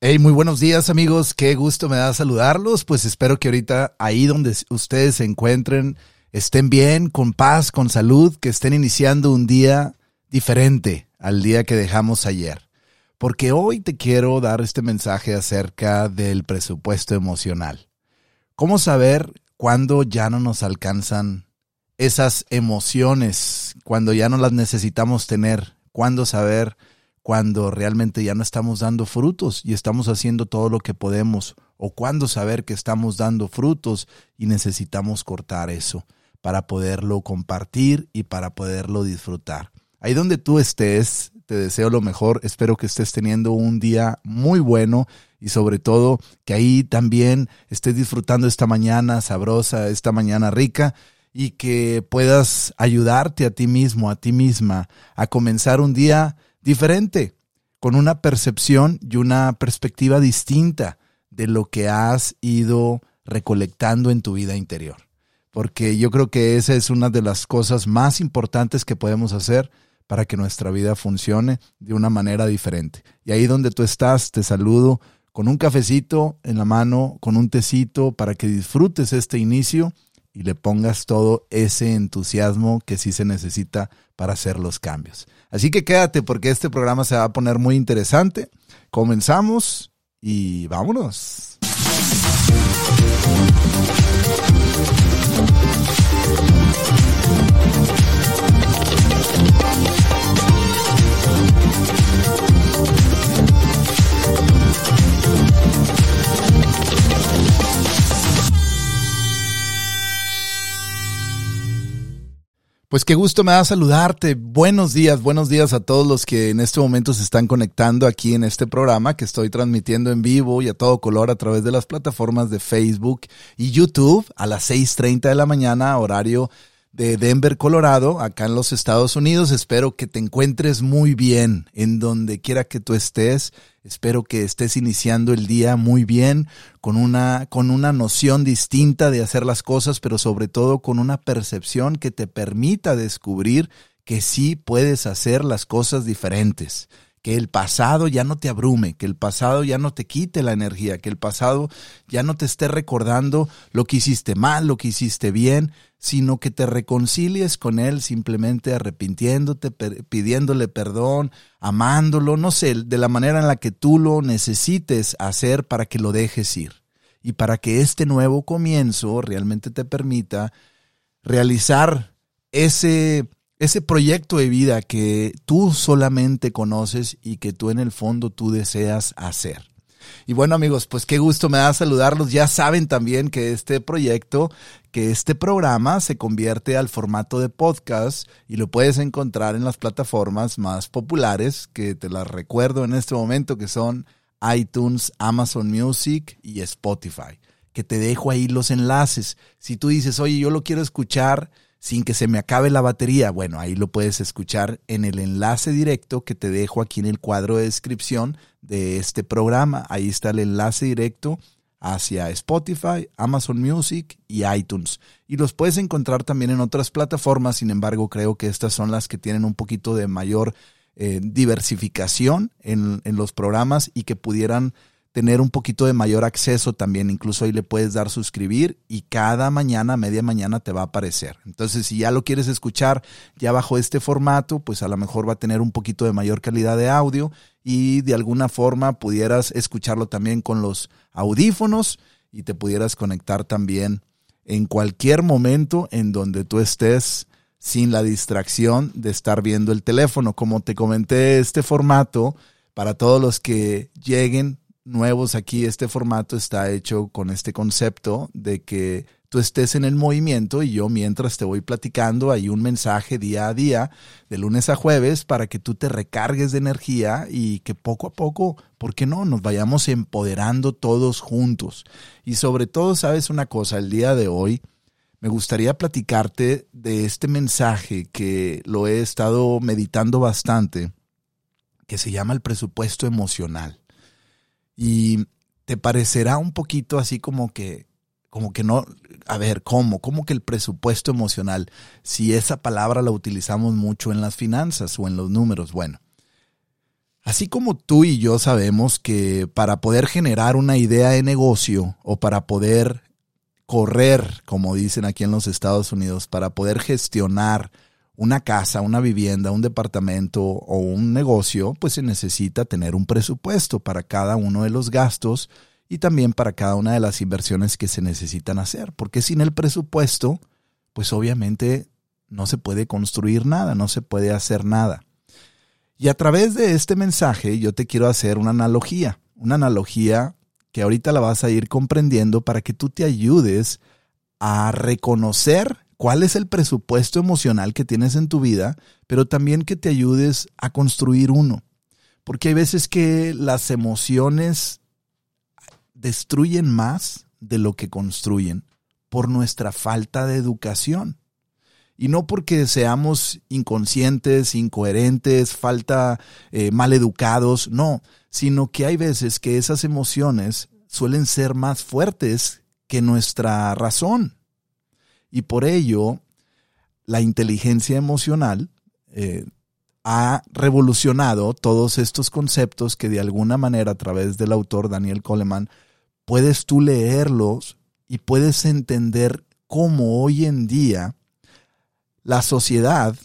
Hey, muy buenos días amigos, qué gusto me da saludarlos, pues espero que ahorita ahí donde ustedes se encuentren estén bien, con paz, con salud, que estén iniciando un día diferente al día que dejamos ayer. Porque hoy te quiero dar este mensaje acerca del presupuesto emocional. ¿Cómo saber cuándo ya no nos alcanzan esas emociones, cuando ya no las necesitamos tener? ¿Cuándo saber cuando realmente ya no estamos dando frutos y estamos haciendo todo lo que podemos, o cuándo saber que estamos dando frutos y necesitamos cortar eso para poderlo compartir y para poderlo disfrutar. Ahí donde tú estés, te deseo lo mejor, espero que estés teniendo un día muy bueno y sobre todo que ahí también estés disfrutando esta mañana sabrosa, esta mañana rica y que puedas ayudarte a ti mismo, a ti misma, a comenzar un día diferente, con una percepción y una perspectiva distinta de lo que has ido recolectando en tu vida interior. Porque yo creo que esa es una de las cosas más importantes que podemos hacer para que nuestra vida funcione de una manera diferente. Y ahí donde tú estás, te saludo con un cafecito en la mano, con un tecito, para que disfrutes este inicio y le pongas todo ese entusiasmo que sí se necesita para hacer los cambios. Así que quédate porque este programa se va a poner muy interesante. Comenzamos y vámonos. Pues qué gusto me da saludarte. Buenos días, buenos días a todos los que en este momento se están conectando aquí en este programa que estoy transmitiendo en vivo y a todo color a través de las plataformas de Facebook y YouTube a las 6.30 de la mañana, horario de Denver, Colorado, acá en los Estados Unidos. Espero que te encuentres muy bien en donde quiera que tú estés. Espero que estés iniciando el día muy bien, con una, con una noción distinta de hacer las cosas, pero sobre todo con una percepción que te permita descubrir que sí puedes hacer las cosas diferentes que el pasado ya no te abrume, que el pasado ya no te quite la energía, que el pasado ya no te esté recordando lo que hiciste mal, lo que hiciste bien, sino que te reconcilies con él simplemente arrepintiéndote, pidiéndole perdón, amándolo, no sé, de la manera en la que tú lo necesites hacer para que lo dejes ir. Y para que este nuevo comienzo realmente te permita realizar ese ese proyecto de vida que tú solamente conoces y que tú en el fondo tú deseas hacer. Y bueno amigos, pues qué gusto me da saludarlos. Ya saben también que este proyecto, que este programa se convierte al formato de podcast y lo puedes encontrar en las plataformas más populares, que te las recuerdo en este momento, que son iTunes, Amazon Music y Spotify. Que te dejo ahí los enlaces. Si tú dices, oye, yo lo quiero escuchar sin que se me acabe la batería. Bueno, ahí lo puedes escuchar en el enlace directo que te dejo aquí en el cuadro de descripción de este programa. Ahí está el enlace directo hacia Spotify, Amazon Music y iTunes. Y los puedes encontrar también en otras plataformas, sin embargo creo que estas son las que tienen un poquito de mayor eh, diversificación en, en los programas y que pudieran tener un poquito de mayor acceso también. Incluso ahí le puedes dar suscribir y cada mañana, media mañana te va a aparecer. Entonces, si ya lo quieres escuchar ya bajo este formato, pues a lo mejor va a tener un poquito de mayor calidad de audio y de alguna forma pudieras escucharlo también con los audífonos y te pudieras conectar también en cualquier momento en donde tú estés sin la distracción de estar viendo el teléfono. Como te comenté, este formato, para todos los que lleguen nuevos aquí, este formato está hecho con este concepto de que tú estés en el movimiento y yo mientras te voy platicando hay un mensaje día a día, de lunes a jueves, para que tú te recargues de energía y que poco a poco, ¿por qué no? Nos vayamos empoderando todos juntos. Y sobre todo, sabes una cosa, el día de hoy me gustaría platicarte de este mensaje que lo he estado meditando bastante, que se llama el presupuesto emocional. Y te parecerá un poquito así como que, como que no, a ver, ¿cómo? ¿Cómo que el presupuesto emocional? Si esa palabra la utilizamos mucho en las finanzas o en los números, bueno. Así como tú y yo sabemos que para poder generar una idea de negocio o para poder correr, como dicen aquí en los Estados Unidos, para poder gestionar una casa, una vivienda, un departamento o un negocio, pues se necesita tener un presupuesto para cada uno de los gastos y también para cada una de las inversiones que se necesitan hacer, porque sin el presupuesto, pues obviamente no se puede construir nada, no se puede hacer nada. Y a través de este mensaje yo te quiero hacer una analogía, una analogía que ahorita la vas a ir comprendiendo para que tú te ayudes a reconocer cuál es el presupuesto emocional que tienes en tu vida, pero también que te ayudes a construir uno. Porque hay veces que las emociones destruyen más de lo que construyen por nuestra falta de educación. Y no porque seamos inconscientes, incoherentes, falta eh, mal educados, no, sino que hay veces que esas emociones suelen ser más fuertes que nuestra razón. Y por ello, la inteligencia emocional eh, ha revolucionado todos estos conceptos que de alguna manera a través del autor Daniel Coleman puedes tú leerlos y puedes entender cómo hoy en día la sociedad,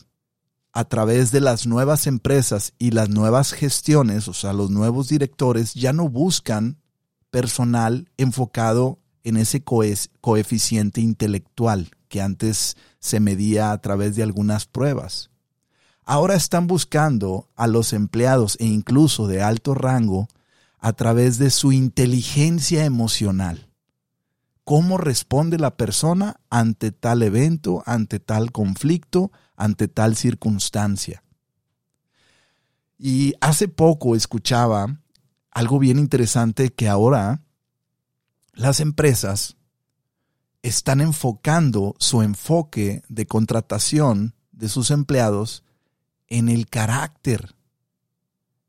a través de las nuevas empresas y las nuevas gestiones, o sea, los nuevos directores, ya no buscan personal enfocado en ese coeficiente intelectual que antes se medía a través de algunas pruebas. Ahora están buscando a los empleados e incluso de alto rango a través de su inteligencia emocional cómo responde la persona ante tal evento, ante tal conflicto, ante tal circunstancia. Y hace poco escuchaba algo bien interesante que ahora las empresas están enfocando su enfoque de contratación de sus empleados en el carácter,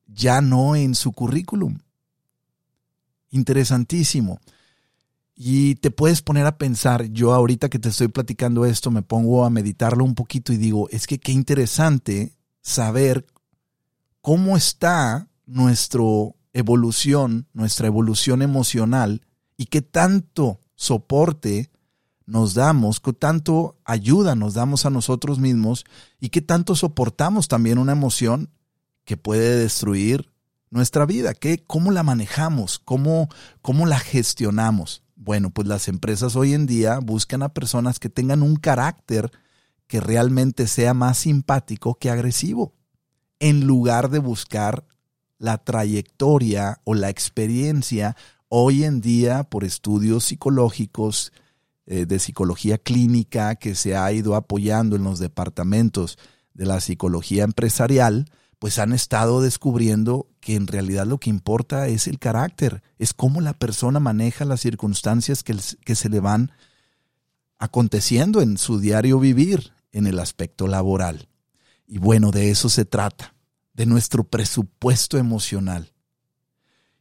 ya no en su currículum. Interesantísimo. Y te puedes poner a pensar, yo ahorita que te estoy platicando esto, me pongo a meditarlo un poquito y digo, es que qué interesante saber cómo está nuestra evolución, nuestra evolución emocional y qué tanto soporte nos damos, qué tanto ayuda nos damos a nosotros mismos y qué tanto soportamos también una emoción que puede destruir nuestra vida, ¿Qué, cómo la manejamos, cómo, cómo la gestionamos. Bueno, pues las empresas hoy en día buscan a personas que tengan un carácter que realmente sea más simpático que agresivo, en lugar de buscar la trayectoria o la experiencia hoy en día por estudios psicológicos, eh, de psicología clínica que se ha ido apoyando en los departamentos de la psicología empresarial, pues han estado descubriendo que en realidad lo que importa es el carácter, es cómo la persona maneja las circunstancias que, que se le van aconteciendo en su diario vivir, en el aspecto laboral. Y bueno, de eso se trata, de nuestro presupuesto emocional.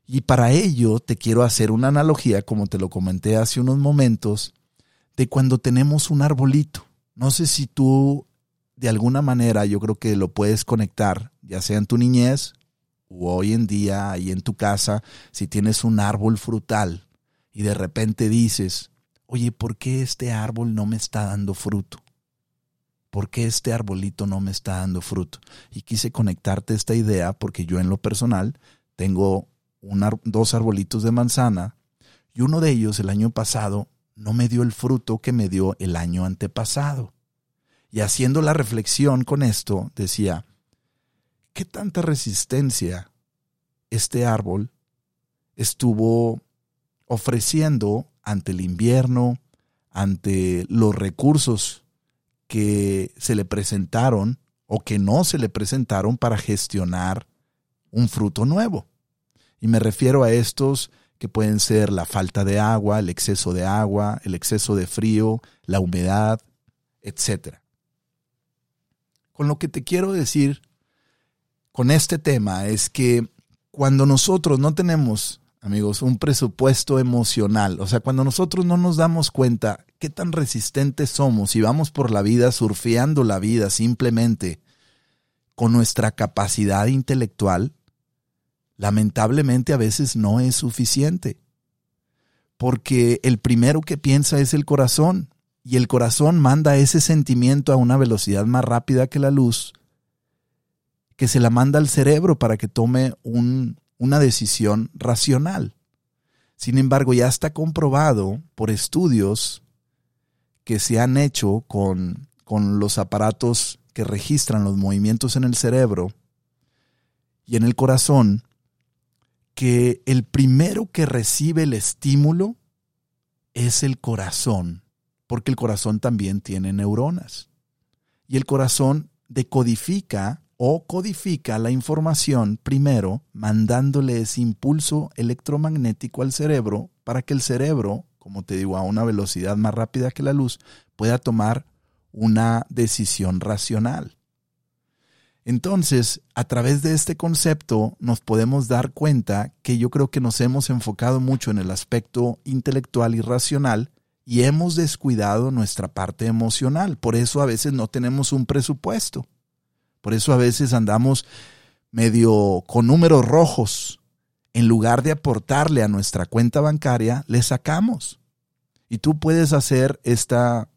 Y para ello te quiero hacer una analogía, como te lo comenté hace unos momentos, de cuando tenemos un arbolito. No sé si tú de alguna manera yo creo que lo puedes conectar, ya sea en tu niñez o hoy en día ahí en tu casa, si tienes un árbol frutal y de repente dices, oye, ¿por qué este árbol no me está dando fruto? ¿Por qué este arbolito no me está dando fruto? Y quise conectarte esta idea porque yo en lo personal tengo dos arbolitos de manzana y uno de ellos el año pasado no me dio el fruto que me dio el año antepasado. Y haciendo la reflexión con esto, decía, ¿qué tanta resistencia este árbol estuvo ofreciendo ante el invierno, ante los recursos que se le presentaron o que no se le presentaron para gestionar un fruto nuevo? Y me refiero a estos que pueden ser la falta de agua, el exceso de agua, el exceso de frío, la humedad, etc. Con lo que te quiero decir con este tema es que cuando nosotros no tenemos, amigos, un presupuesto emocional, o sea, cuando nosotros no nos damos cuenta qué tan resistentes somos y vamos por la vida surfeando la vida simplemente con nuestra capacidad intelectual, lamentablemente a veces no es suficiente. Porque el primero que piensa es el corazón y el corazón manda ese sentimiento a una velocidad más rápida que la luz, que se la manda al cerebro para que tome una decisión racional. Sin embargo, ya está comprobado por estudios que se han hecho con, con los aparatos que registran los movimientos en el cerebro y en el corazón, que el primero que recibe el estímulo es el corazón, porque el corazón también tiene neuronas. Y el corazón decodifica o codifica la información primero mandándole ese impulso electromagnético al cerebro para que el cerebro, como te digo, a una velocidad más rápida que la luz, pueda tomar una decisión racional. Entonces, a través de este concepto nos podemos dar cuenta que yo creo que nos hemos enfocado mucho en el aspecto intelectual y racional y hemos descuidado nuestra parte emocional. Por eso a veces no tenemos un presupuesto. Por eso a veces andamos medio con números rojos. En lugar de aportarle a nuestra cuenta bancaria, le sacamos. Y tú puedes hacer esta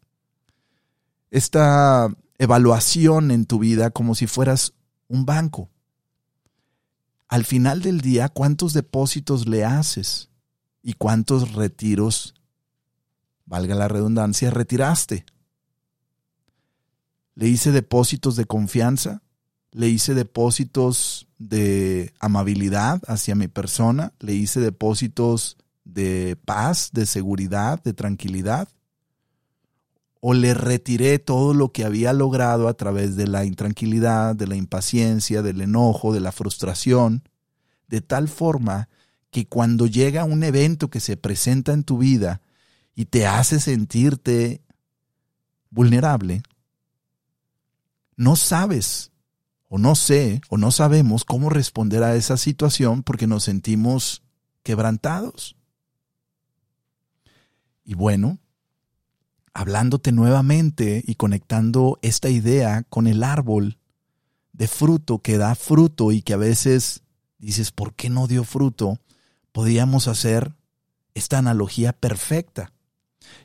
esta evaluación en tu vida como si fueras un banco. Al final del día, ¿cuántos depósitos le haces? ¿Y cuántos retiros, valga la redundancia, retiraste? ¿Le hice depósitos de confianza? ¿Le hice depósitos de amabilidad hacia mi persona? ¿Le hice depósitos de paz, de seguridad, de tranquilidad? O le retiré todo lo que había logrado a través de la intranquilidad, de la impaciencia, del enojo, de la frustración, de tal forma que cuando llega un evento que se presenta en tu vida y te hace sentirte vulnerable, no sabes o no sé o no sabemos cómo responder a esa situación porque nos sentimos quebrantados. Y bueno, hablándote nuevamente y conectando esta idea con el árbol de fruto que da fruto y que a veces dices, ¿por qué no dio fruto? Podríamos hacer esta analogía perfecta.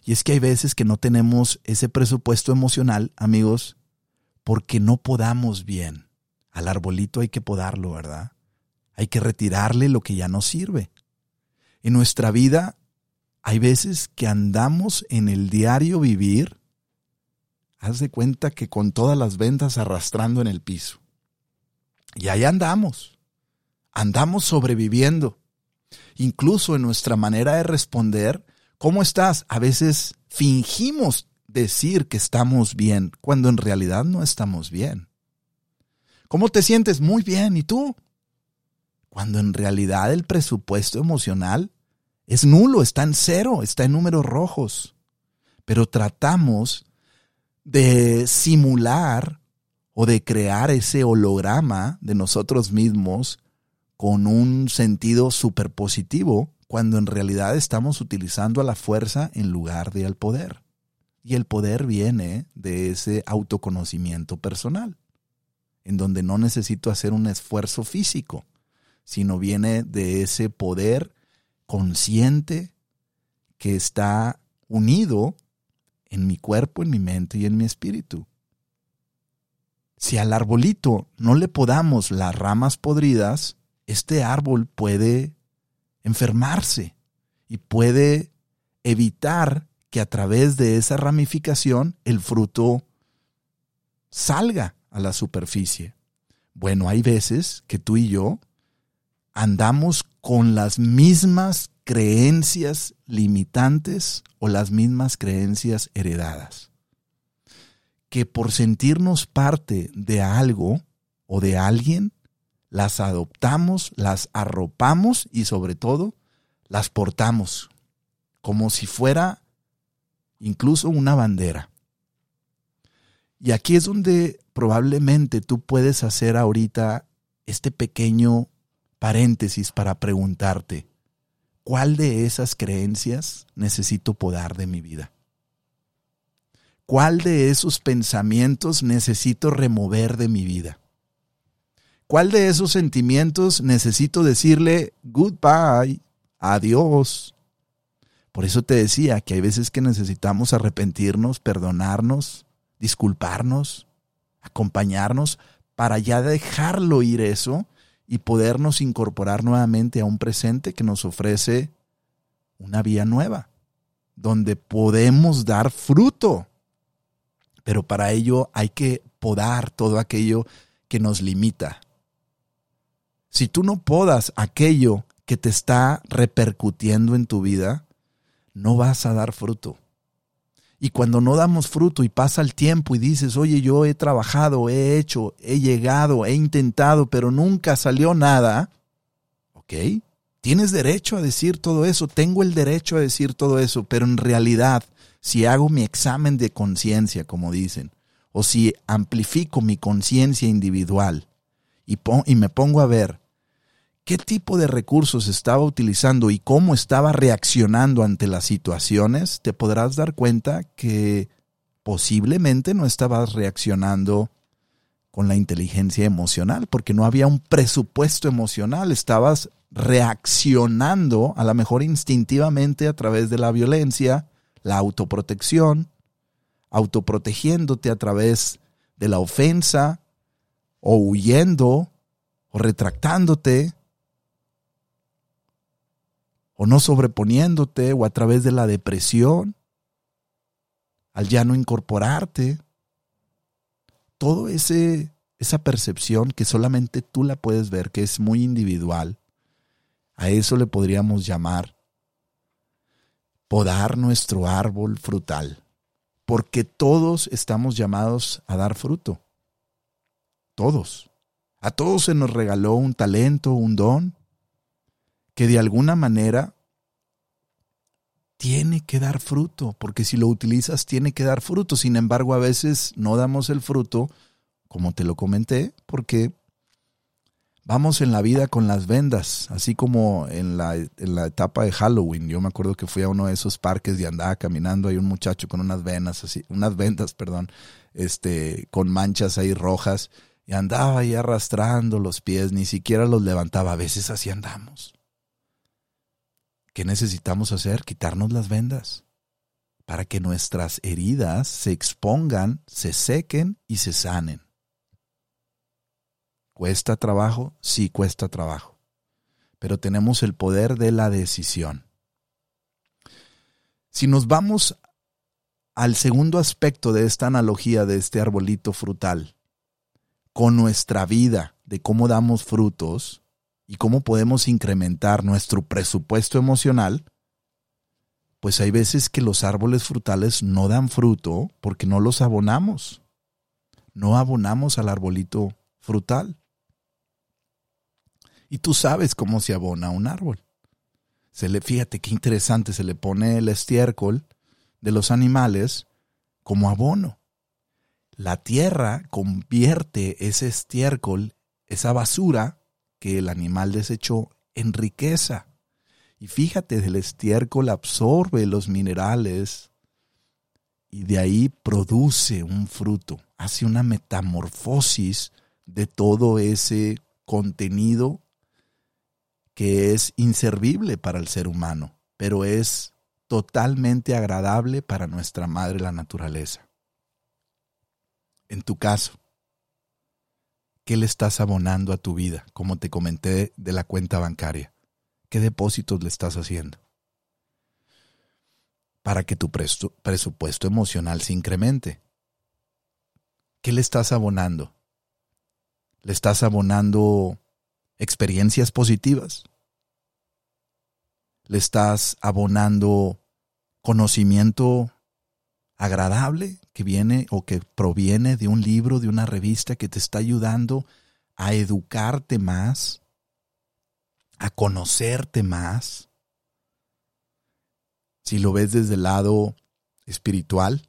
Y es que hay veces que no tenemos ese presupuesto emocional, amigos, porque no podamos bien. Al arbolito hay que podarlo, ¿verdad? Hay que retirarle lo que ya no sirve. En nuestra vida hay veces que andamos en el diario vivir, haz de cuenta que con todas las ventas arrastrando en el piso. Y ahí andamos, andamos sobreviviendo. Incluso en nuestra manera de responder, ¿cómo estás? A veces fingimos decir que estamos bien, cuando en realidad no estamos bien. ¿Cómo te sientes? Muy bien. ¿Y tú? Cuando en realidad el presupuesto emocional es nulo, está en cero, está en números rojos. Pero tratamos de simular o de crear ese holograma de nosotros mismos con un sentido súper positivo cuando en realidad estamos utilizando a la fuerza en lugar de al poder. Y el poder viene de ese autoconocimiento personal, en donde no necesito hacer un esfuerzo físico, sino viene de ese poder consciente que está unido en mi cuerpo, en mi mente y en mi espíritu. Si al arbolito no le podamos las ramas podridas, este árbol puede enfermarse y puede evitar que a través de esa ramificación el fruto salga a la superficie. Bueno, hay veces que tú y yo andamos con las mismas creencias limitantes o las mismas creencias heredadas. Que por sentirnos parte de algo o de alguien, las adoptamos, las arropamos y sobre todo las portamos como si fuera incluso una bandera. Y aquí es donde probablemente tú puedes hacer ahorita este pequeño paréntesis para preguntarte, ¿cuál de esas creencias necesito podar de mi vida? ¿Cuál de esos pensamientos necesito remover de mi vida? cuál de esos sentimientos necesito decirle goodbye, adiós? Por eso te decía que hay veces que necesitamos arrepentirnos, perdonarnos, disculparnos, acompañarnos para ya dejarlo ir eso y podernos incorporar nuevamente a un presente que nos ofrece una vía nueva, donde podemos dar fruto. Pero para ello hay que podar todo aquello que nos limita. Si tú no podas aquello que te está repercutiendo en tu vida, no vas a dar fruto. Y cuando no damos fruto y pasa el tiempo y dices, oye, yo he trabajado, he hecho, he llegado, he intentado, pero nunca salió nada, ¿ok? Tienes derecho a decir todo eso, tengo el derecho a decir todo eso, pero en realidad, si hago mi examen de conciencia, como dicen, o si amplifico mi conciencia individual y, y me pongo a ver qué tipo de recursos estaba utilizando y cómo estaba reaccionando ante las situaciones, te podrás dar cuenta que posiblemente no estabas reaccionando con la inteligencia emocional, porque no había un presupuesto emocional, estabas reaccionando a lo mejor instintivamente a través de la violencia, la autoprotección, autoprotegiéndote a través de la ofensa, o huyendo, o retractándote, o no sobreponiéndote, o a través de la depresión, al ya no incorporarte. Todo ese esa percepción que solamente tú la puedes ver, que es muy individual, a eso le podríamos llamar podar nuestro árbol frutal, porque todos estamos llamados a dar fruto. Todos. A todos se nos regaló un talento, un don, que de alguna manera tiene que dar fruto, porque si lo utilizas tiene que dar fruto. Sin embargo, a veces no damos el fruto, como te lo comenté, porque vamos en la vida con las vendas, así como en la, en la etapa de Halloween. Yo me acuerdo que fui a uno de esos parques y andaba caminando, hay un muchacho con unas venas, así, unas vendas, perdón, este, con manchas ahí rojas, y andaba ahí arrastrando los pies, ni siquiera los levantaba. A veces así andamos. ¿Qué necesitamos hacer? Quitarnos las vendas para que nuestras heridas se expongan, se sequen y se sanen. ¿Cuesta trabajo? Sí, cuesta trabajo. Pero tenemos el poder de la decisión. Si nos vamos al segundo aspecto de esta analogía de este arbolito frutal, con nuestra vida, de cómo damos frutos, y cómo podemos incrementar nuestro presupuesto emocional, pues hay veces que los árboles frutales no dan fruto porque no los abonamos. No abonamos al arbolito frutal. Y tú sabes cómo se abona un árbol. Se le, fíjate qué interesante, se le pone el estiércol de los animales como abono. La tierra convierte ese estiércol, esa basura, que el animal desechó en riqueza. Y fíjate, el estiércol absorbe los minerales y de ahí produce un fruto, hace una metamorfosis de todo ese contenido que es inservible para el ser humano, pero es totalmente agradable para nuestra madre la naturaleza. En tu caso, ¿Qué le estás abonando a tu vida? Como te comenté de la cuenta bancaria. ¿Qué depósitos le estás haciendo? Para que tu presupuesto emocional se incremente. ¿Qué le estás abonando? ¿Le estás abonando experiencias positivas? ¿Le estás abonando conocimiento agradable que viene o que proviene de un libro, de una revista que te está ayudando a educarte más, a conocerte más. Si lo ves desde el lado espiritual,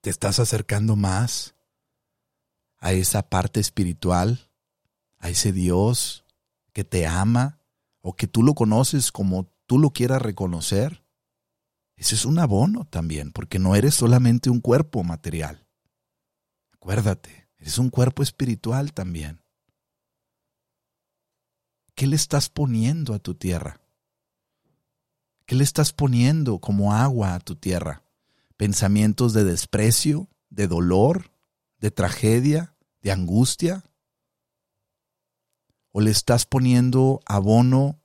te estás acercando más a esa parte espiritual, a ese Dios que te ama o que tú lo conoces como tú lo quieras reconocer. Ese es un abono también, porque no eres solamente un cuerpo material. Acuérdate, eres un cuerpo espiritual también. ¿qué le estás poniendo a tu tierra? ¿Qué le estás poniendo como agua a tu tierra? ¿Pensamientos de desprecio, de dolor, de tragedia, de angustia? ¿O le estás poniendo abono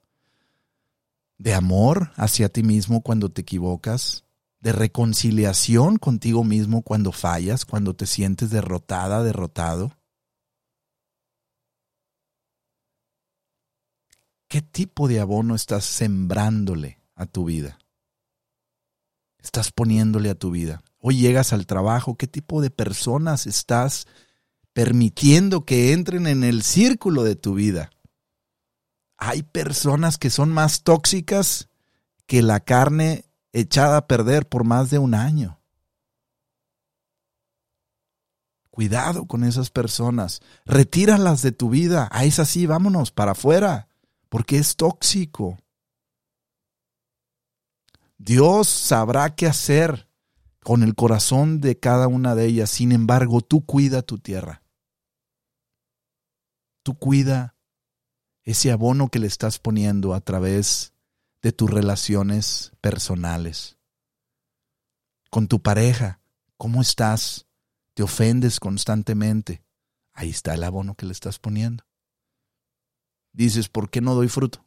de amor hacia ti mismo cuando te equivocas? ¿De reconciliación contigo mismo cuando fallas, cuando te sientes derrotada, derrotado? ¿Qué tipo de abono estás sembrándole a tu vida? Estás poniéndole a tu vida. Hoy llegas al trabajo, ¿qué tipo de personas estás permitiendo que entren en el círculo de tu vida? Hay personas que son más tóxicas que la carne echada a perder por más de un año. Cuidado con esas personas. Retíralas de tu vida. A es así, vámonos para afuera. Porque es tóxico. Dios sabrá qué hacer con el corazón de cada una de ellas. Sin embargo, tú cuida tu tierra. Tú cuida ese abono que le estás poniendo a través de tus relaciones personales. Con tu pareja, ¿cómo estás? ¿Te ofendes constantemente? Ahí está el abono que le estás poniendo. Dices, ¿por qué no doy fruto?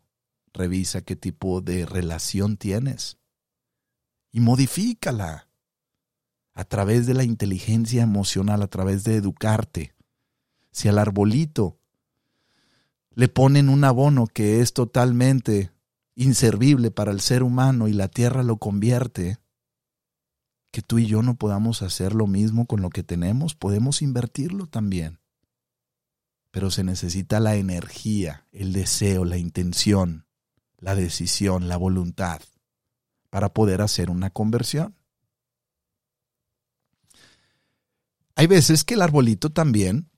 Revisa qué tipo de relación tienes y modifícala a través de la inteligencia emocional, a través de educarte. Si al arbolito le ponen un abono que es totalmente inservible para el ser humano y la tierra lo convierte, que tú y yo no podamos hacer lo mismo con lo que tenemos, podemos invertirlo también. Pero se necesita la energía, el deseo, la intención, la decisión, la voluntad para poder hacer una conversión. Hay veces que el arbolito también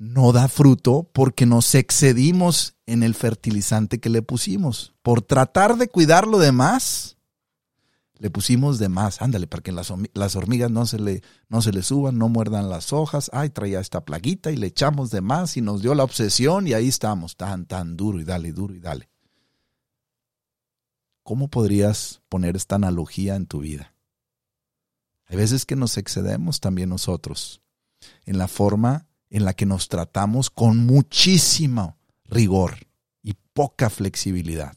no da fruto porque nos excedimos en el fertilizante que le pusimos. Por tratar de cuidar lo demás, le pusimos de más. Ándale, para que las, hormigas no se, le, no se le suban, no muerdan las hojas. Ay, traía esta plaguita y le echamos de más y nos dio la obsesión y ahí estamos, tan, tan duro y dale, duro y dale. ¿Cómo podrías poner esta analogía en tu vida? Hay veces que nos excedemos también nosotros en la forma en la que nos tratamos con muchísimo rigor y poca flexibilidad.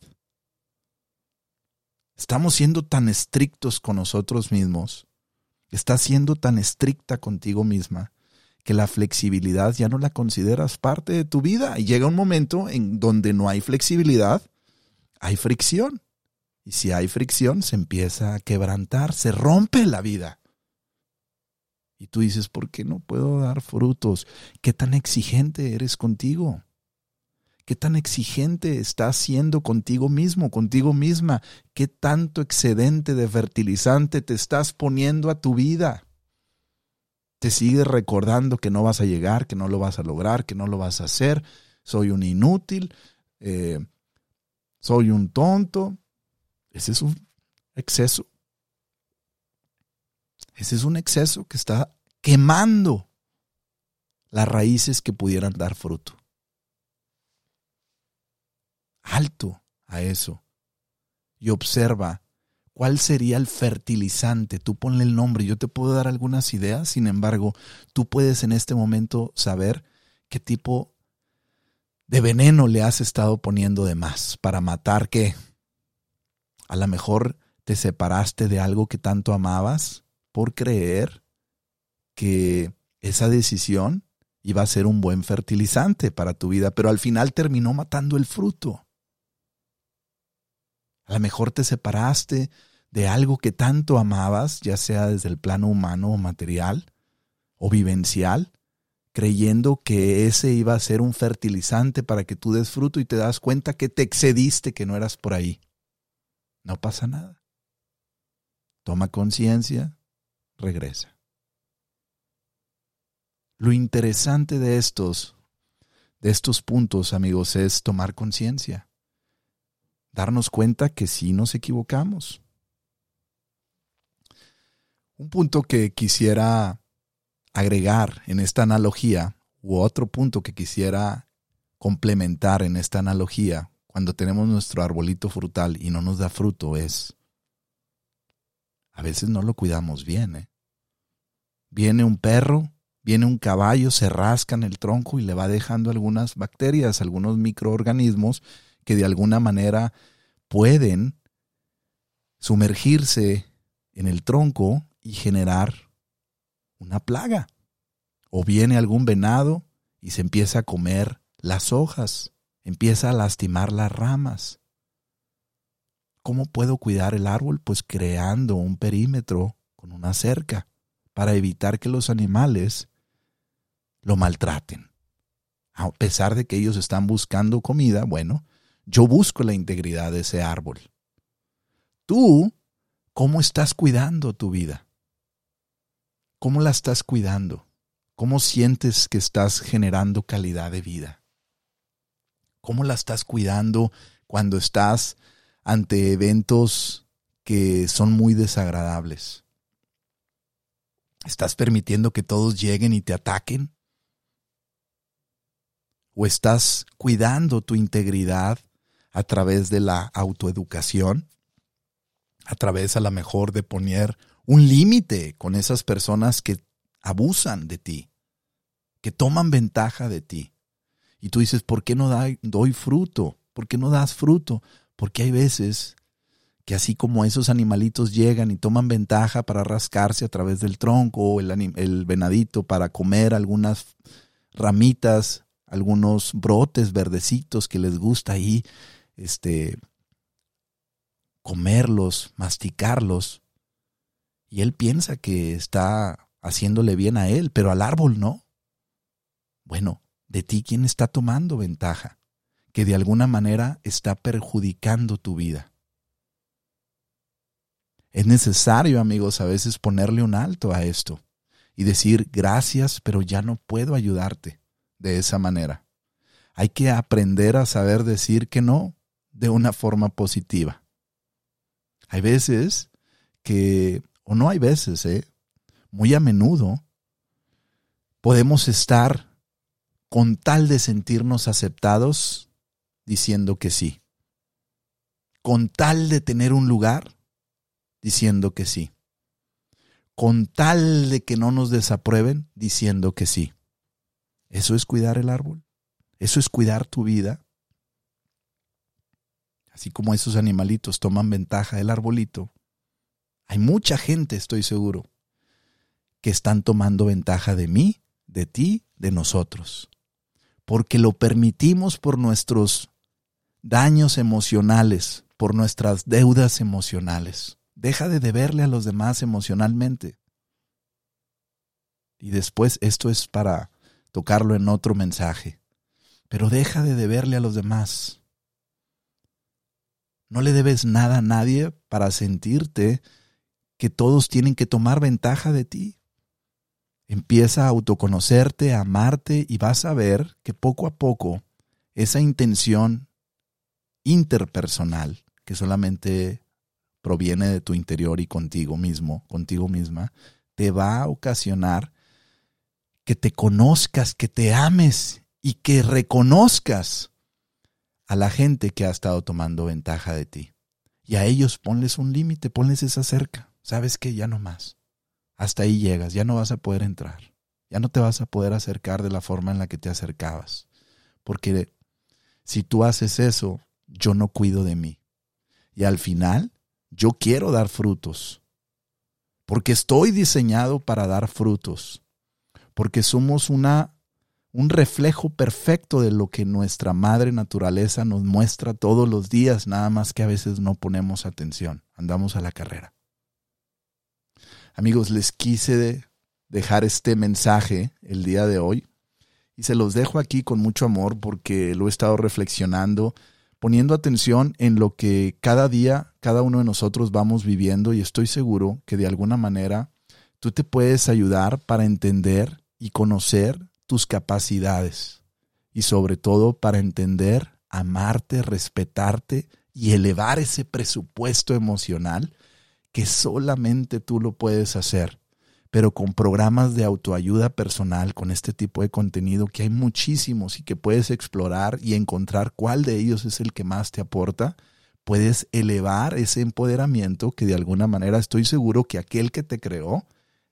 Estamos siendo tan estrictos con nosotros mismos, estás siendo tan estricta contigo misma, que la flexibilidad ya no la consideras parte de tu vida y llega un momento en donde no hay flexibilidad, hay fricción. Y si hay fricción, se empieza a quebrantar, se rompe la vida. Y tú dices, ¿por qué no puedo dar frutos? ¿Qué tan exigente eres contigo? ¿Qué tan exigente estás siendo contigo mismo, contigo misma? ¿Qué tanto excedente de fertilizante te estás poniendo a tu vida? Te sigues recordando que no vas a llegar, que no lo vas a lograr, que no lo vas a hacer. Soy un inútil, eh, soy un tonto. Ese es un exceso ese es un exceso que está quemando las raíces que pudieran dar fruto. Alto a eso. Y observa cuál sería el fertilizante. Tú ponle el nombre. Yo te puedo dar algunas ideas. Sin embargo, tú puedes en este momento saber qué tipo de veneno le has estado poniendo de más para matar que a lo mejor te separaste de algo que tanto amabas por creer que esa decisión iba a ser un buen fertilizante para tu vida, pero al final terminó matando el fruto. A lo mejor te separaste de algo que tanto amabas, ya sea desde el plano humano o material o vivencial, creyendo que ese iba a ser un fertilizante para que tú des fruto y te das cuenta que te excediste, que no eras por ahí. No pasa nada. Toma conciencia, regresa. Lo interesante de estos, de estos puntos, amigos, es tomar conciencia, darnos cuenta que sí nos equivocamos. Un punto que quisiera agregar en esta analogía, u otro punto que quisiera complementar en esta analogía cuando tenemos nuestro arbolito frutal y no nos da fruto es, a veces no lo cuidamos bien. ¿eh? Viene un perro, viene un caballo, se rasca en el tronco y le va dejando algunas bacterias, algunos microorganismos que de alguna manera pueden sumergirse en el tronco y generar una plaga. O viene algún venado y se empieza a comer las hojas, empieza a lastimar las ramas. ¿Cómo puedo cuidar el árbol? Pues creando un perímetro con una cerca para evitar que los animales lo maltraten. A pesar de que ellos están buscando comida, bueno, yo busco la integridad de ese árbol. Tú, ¿cómo estás cuidando tu vida? ¿Cómo la estás cuidando? ¿Cómo sientes que estás generando calidad de vida? ¿Cómo la estás cuidando cuando estás ante eventos que son muy desagradables? ¿Estás permitiendo que todos lleguen y te ataquen? ¿O estás cuidando tu integridad a través de la autoeducación? A través a lo mejor de poner un límite con esas personas que abusan de ti, que toman ventaja de ti. Y tú dices, ¿por qué no doy fruto? ¿Por qué no das fruto? Porque hay veces que así como esos animalitos llegan y toman ventaja para rascarse a través del tronco o el, venadito para comer algunas ramitas, algunos brotes verdecitos que les gusta ahí, este, comerlos, masticarlos. Y él piensa que está haciéndole bien a él, pero al árbol no. Bueno, de ti quién está tomando ventaja, que de alguna manera está perjudicando tu vida. Es necesario, amigos, a veces ponerle un alto a esto y decir gracias, pero ya no puedo ayudarte de esa manera. Hay que aprender a saber decir que no de una forma positiva. Hay veces que, o no hay veces, ¿eh? muy a menudo, podemos estar con tal de sentirnos aceptados, diciendo que sí. Con tal de tener un lugar, diciendo que sí. Con tal de que no nos desaprueben, diciendo que sí. Eso es cuidar el árbol. Eso es cuidar tu vida. Así como esos animalitos toman ventaja del arbolito, hay mucha gente, estoy seguro, que están tomando ventaja de mí, de ti, de nosotros porque lo permitimos por nuestros daños emocionales, por nuestras deudas emocionales. Deja de deberle a los demás emocionalmente. Y después esto es para tocarlo en otro mensaje. Pero deja de deberle a los demás. No le debes nada a nadie para sentirte que todos tienen que tomar ventaja de ti. Empieza a autoconocerte, a amarte y vas a ver que poco a poco esa intención interpersonal que solamente proviene de tu interior y contigo mismo, contigo misma, te va a ocasionar que te conozcas, que te ames y que reconozcas a la gente que ha estado tomando ventaja de ti. Y a ellos ponles un límite, ponles esa cerca. ¿Sabes que Ya no más hasta ahí llegas, ya no vas a poder entrar, ya no te vas a poder acercar de la forma en la que te acercabas, porque si tú haces eso, yo no cuido de mí. Y al final, yo quiero dar frutos, porque estoy diseñado para dar frutos, porque somos una un reflejo perfecto de lo que nuestra madre naturaleza nos muestra todos los días, nada más que a veces no ponemos atención, andamos a la carrera. Amigos, les quise dejar este mensaje el día de hoy y se los dejo aquí con mucho amor porque lo he estado reflexionando, poniendo atención en lo que cada día, cada uno de nosotros vamos viviendo y estoy seguro que de alguna manera tú te puedes ayudar para entender y conocer tus capacidades y sobre todo para entender, amarte, respetarte y elevar ese presupuesto emocional que solamente tú lo puedes hacer, pero con programas de autoayuda personal, con este tipo de contenido que hay muchísimos y que puedes explorar y encontrar cuál de ellos es el que más te aporta, puedes elevar ese empoderamiento que de alguna manera estoy seguro que aquel que te creó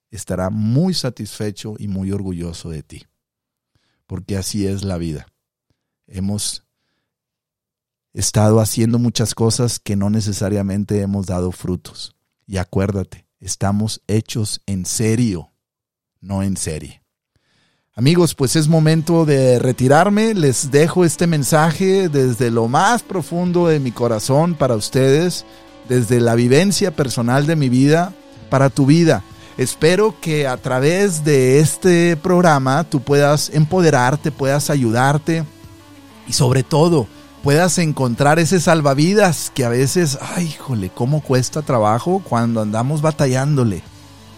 estará muy satisfecho y muy orgulloso de ti. Porque así es la vida. Hemos estado haciendo muchas cosas que no necesariamente hemos dado frutos. Y acuérdate, estamos hechos en serio, no en serie. Amigos, pues es momento de retirarme. Les dejo este mensaje desde lo más profundo de mi corazón para ustedes, desde la vivencia personal de mi vida, para tu vida. Espero que a través de este programa tú puedas empoderarte, puedas ayudarte y sobre todo puedas encontrar ese salvavidas que a veces, ay, híjole, cómo cuesta trabajo cuando andamos batallándole,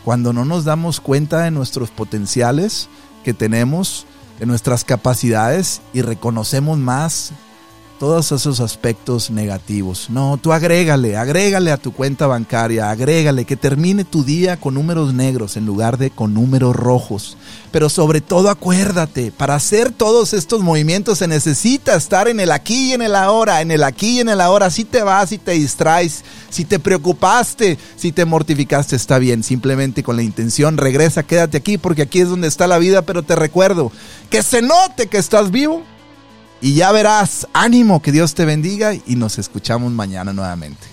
cuando no nos damos cuenta de nuestros potenciales que tenemos, de nuestras capacidades y reconocemos más todos esos aspectos negativos. No, tú agrégale, agrégale a tu cuenta bancaria, agrégale que termine tu día con números negros en lugar de con números rojos. Pero sobre todo acuérdate, para hacer todos estos movimientos se necesita estar en el aquí y en el ahora, en el aquí y en el ahora. Si te vas y te distraes, si te preocupaste, si te mortificaste, está bien. Simplemente con la intención, regresa, quédate aquí porque aquí es donde está la vida, pero te recuerdo que se note que estás vivo y ya verás, ánimo, que Dios te bendiga y nos escuchamos mañana nuevamente.